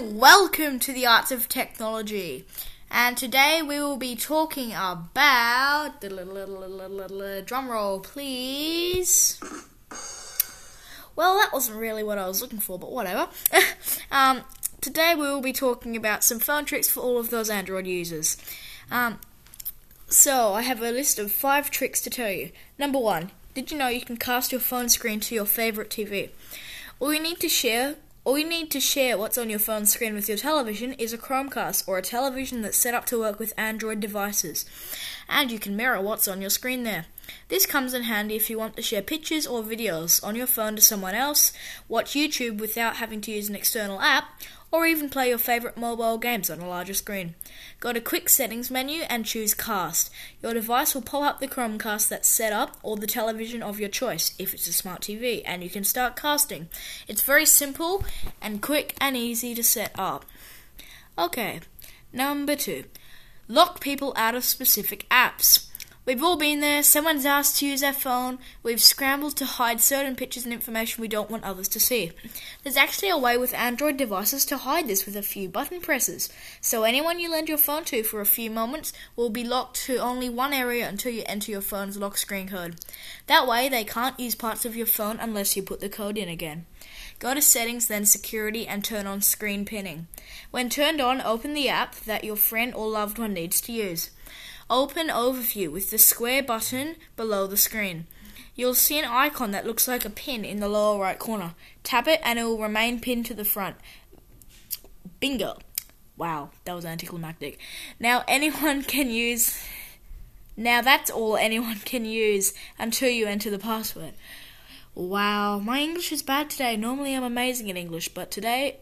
welcome to the Arts of Technology. And today we will be talking about drum roll, please. Well, that wasn't really what I was looking for, but whatever. um, today we will be talking about some phone tricks for all of those Android users. Um, so I have a list of five tricks to tell you. Number one, did you know you can cast your phone screen to your favorite TV? All you need to share all you need to share what's on your phone screen with your television is a Chromecast or a television that's set up to work with Android devices. And you can mirror what's on your screen there. This comes in handy if you want to share pictures or videos on your phone to someone else, watch YouTube without having to use an external app, or even play your favorite mobile games on a larger screen. Go to Quick Settings menu and choose Cast. Your device will pop up the Chromecast that's set up or the television of your choice if it's a smart TV and you can start casting. It's very simple and quick and easy to set up. Okay, number 2. Lock people out of specific apps. We've all been there. Someone's asked to use our phone. We've scrambled to hide certain pictures and information we don't want others to see. There's actually a way with Android devices to hide this with a few button presses. So anyone you lend your phone to for a few moments will be locked to only one area until you enter your phone's lock screen code. That way they can't use parts of your phone unless you put the code in again. Go to Settings, then Security, and turn on Screen Pinning. When turned on, open the app that your friend or loved one needs to use. Open Overview with the square button below the screen. You'll see an icon that looks like a pin in the lower right corner. Tap it and it will remain pinned to the front. Bingo! Wow, that was anticlimactic. Now anyone can use. Now that's all anyone can use until you enter the password. Wow, my English is bad today. Normally I'm amazing in English, but today,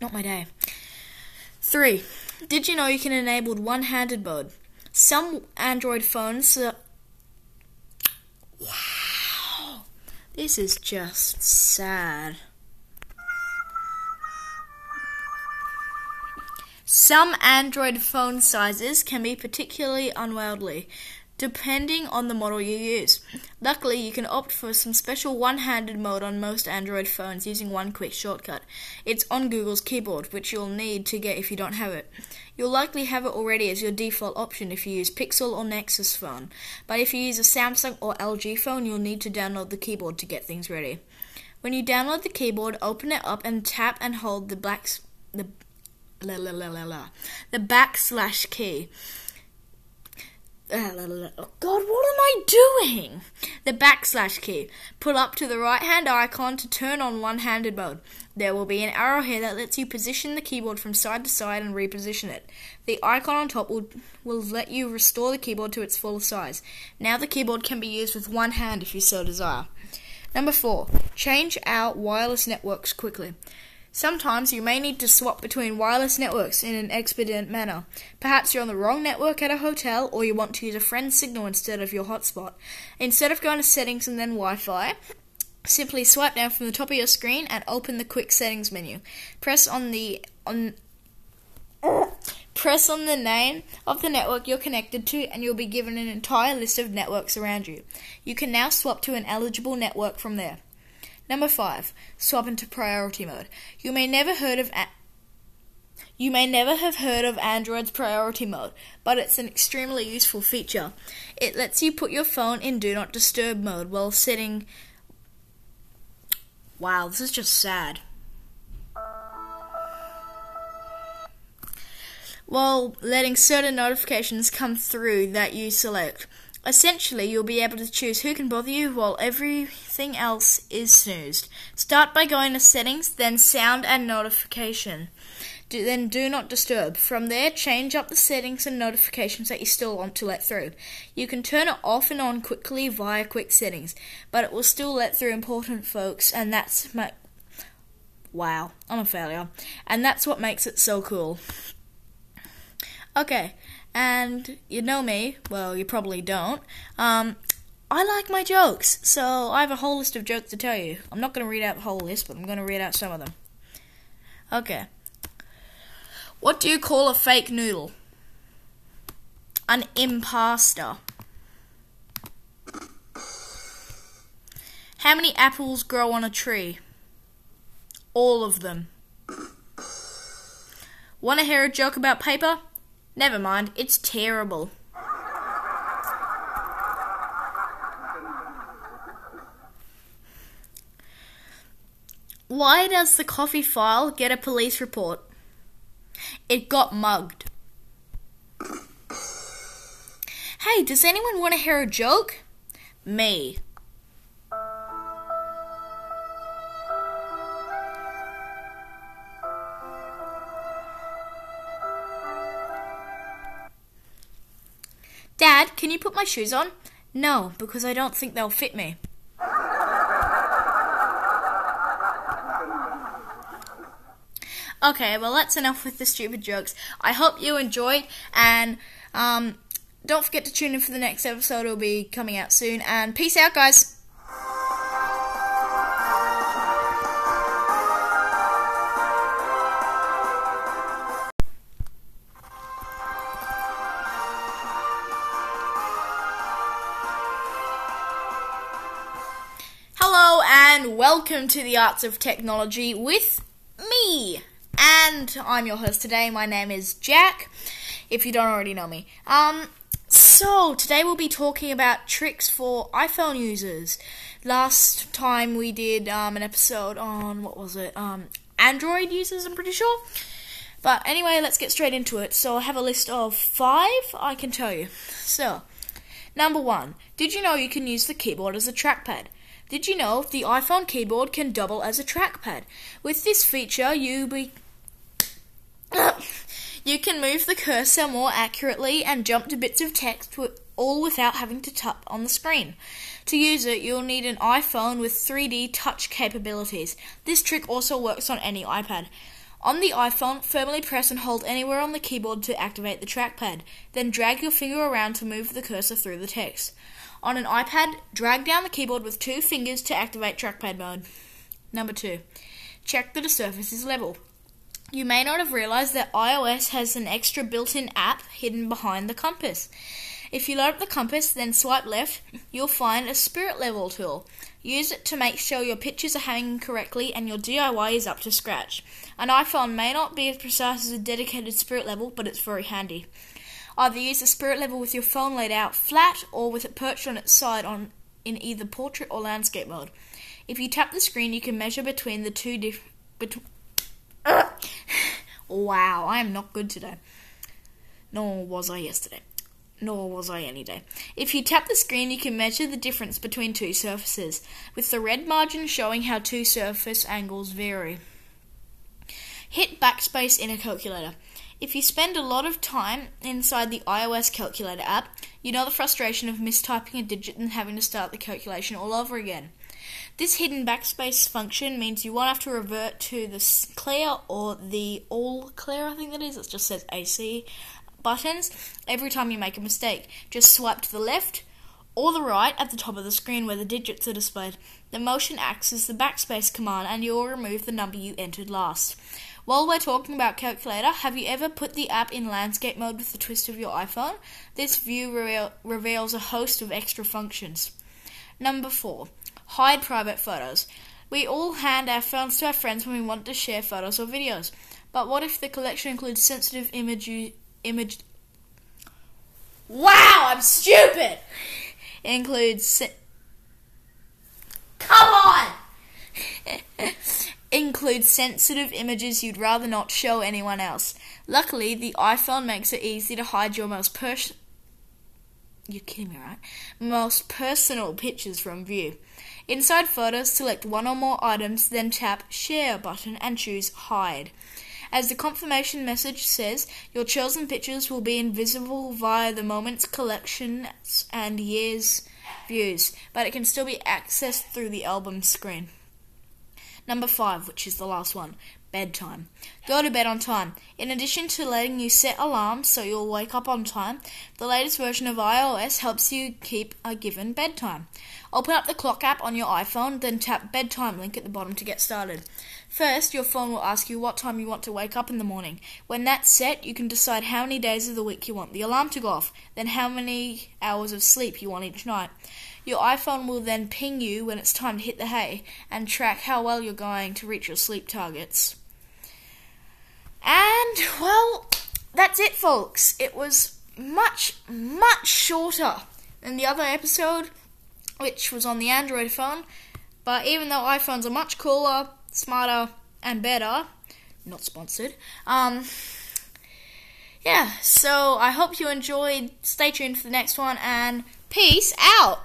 not my day. 3. Did you know you can enable one handed mode? Some Android phones. Uh, wow. This is just sad. Some Android phone sizes can be particularly unwieldy depending on the model you use. Luckily, you can opt for some special one-handed mode on most Android phones using one quick shortcut. It's on Google's keyboard, which you'll need to get if you don't have it. You'll likely have it already as your default option if you use Pixel or Nexus phone, but if you use a Samsung or LG phone, you'll need to download the keyboard to get things ready. When you download the keyboard, open it up and tap and hold the black the la, la, la, la, la, the backslash key. God, what am I doing? The backslash key. Pull up to the right hand icon to turn on one handed mode. There will be an arrow here that lets you position the keyboard from side to side and reposition it. The icon on top will, will let you restore the keyboard to its full size. Now the keyboard can be used with one hand if you so desire. Number 4. Change out wireless networks quickly. Sometimes you may need to swap between wireless networks in an expedient manner. Perhaps you're on the wrong network at a hotel or you want to use a friend's signal instead of your hotspot. Instead of going to settings and then Wi Fi, simply swipe down from the top of your screen and open the quick settings menu. Press on the on Press on the name of the network you're connected to, and you'll be given an entire list of networks around you. You can now swap to an eligible network from there. Number five, swap into priority mode. You may never heard of a- you may never have heard of Android's priority mode, but it's an extremely useful feature. It lets you put your phone in do not disturb mode while setting. Wow, this is just sad. While letting certain notifications come through that you select. Essentially, you'll be able to choose who can bother you while everything else is snoozed. Start by going to Settings, then Sound and Notification. Do, then Do Not Disturb. From there, change up the settings and notifications that you still want to let through. You can turn it off and on quickly via Quick Settings, but it will still let through important folks, and that's my. Wow, I'm a failure. And that's what makes it so cool. Okay, and you know me, well, you probably don't. Um, I like my jokes, so I have a whole list of jokes to tell you. I'm not going to read out the whole list, but I'm going to read out some of them. Okay. What do you call a fake noodle? An impasta. How many apples grow on a tree? All of them. Want to hear a joke about paper? Never mind, it's terrible. Why does the coffee file get a police report? It got mugged. Hey, does anyone want to hear a joke? Me. Can you put my shoes on? No, because I don't think they'll fit me. Okay, well, that's enough with the stupid jokes. I hope you enjoyed, and um, don't forget to tune in for the next episode. It'll be coming out soon. And peace out, guys. And welcome to the Arts of Technology with me. And I'm your host today. My name is Jack, if you don't already know me. Um, so today we'll be talking about tricks for iPhone users. Last time we did um, an episode on what was it? Um, Android users, I'm pretty sure. But anyway, let's get straight into it. So I have a list of five I can tell you. So, number one, did you know you can use the keyboard as a trackpad? Did you know the iPhone keyboard can double as a trackpad? With this feature, you be you can move the cursor more accurately and jump to bits of text all without having to tap on the screen. To use it, you'll need an iPhone with 3D touch capabilities. This trick also works on any iPad. On the iPhone, firmly press and hold anywhere on the keyboard to activate the trackpad. Then drag your finger around to move the cursor through the text. On an iPad, drag down the keyboard with two fingers to activate trackpad mode. Number two, check that the surface is level. You may not have realized that iOS has an extra built in app hidden behind the compass. If you load up the compass, then swipe left, you'll find a spirit level tool. Use it to make sure your pictures are hanging correctly and your DIY is up to scratch. An iPhone may not be as precise as a dedicated spirit level, but it's very handy. Either use the spirit level with your phone laid out flat or with it perched on its side on in either portrait or landscape mode. If you tap the screen, you can measure between the two different. wow, I am not good today. Nor was I yesterday. Nor was I any day. If you tap the screen, you can measure the difference between two surfaces, with the red margin showing how two surface angles vary. Hit backspace in a calculator. If you spend a lot of time inside the iOS calculator app, you know the frustration of mistyping a digit and having to start the calculation all over again. This hidden backspace function means you won't have to revert to the clear or the all clear, I think that is, it just says AC buttons every time you make a mistake. Just swipe to the left or the right at the top of the screen where the digits are displayed. The motion acts as the backspace command and you'll remove the number you entered last. While we're talking about calculator, have you ever put the app in landscape mode with the twist of your iPhone? This view reveal, reveals a host of extra functions. Number 4. Hide private photos. We all hand our phones to our friends when we want to share photos or videos. But what if the collection includes sensitive image image Wow, I'm stupid. It includes se- Come on. includes sensitive images you'd rather not show anyone else. Luckily, the iPhone makes it easy to hide your most You're kidding me, right? Most personal pictures from view. Inside Photos, select one or more items, then tap Share button and choose Hide. As the confirmation message says, your chosen pictures will be invisible via the Moments collection and years views, but it can still be accessed through the album screen. Number five, which is the last one, bedtime. Go to bed on time. In addition to letting you set alarms so you'll wake up on time, the latest version of iOS helps you keep a given bedtime. Open up the clock app on your iPhone, then tap bedtime link at the bottom to get started. First, your phone will ask you what time you want to wake up in the morning. When that's set, you can decide how many days of the week you want the alarm to go off, then how many hours of sleep you want each night. Your iPhone will then ping you when it's time to hit the hay and track how well you're going to reach your sleep targets. And, well, that's it, folks. It was much, much shorter than the other episode, which was on the Android phone. But even though iPhones are much cooler, smarter, and better, not sponsored, um, yeah, so I hope you enjoyed. Stay tuned for the next one, and peace out.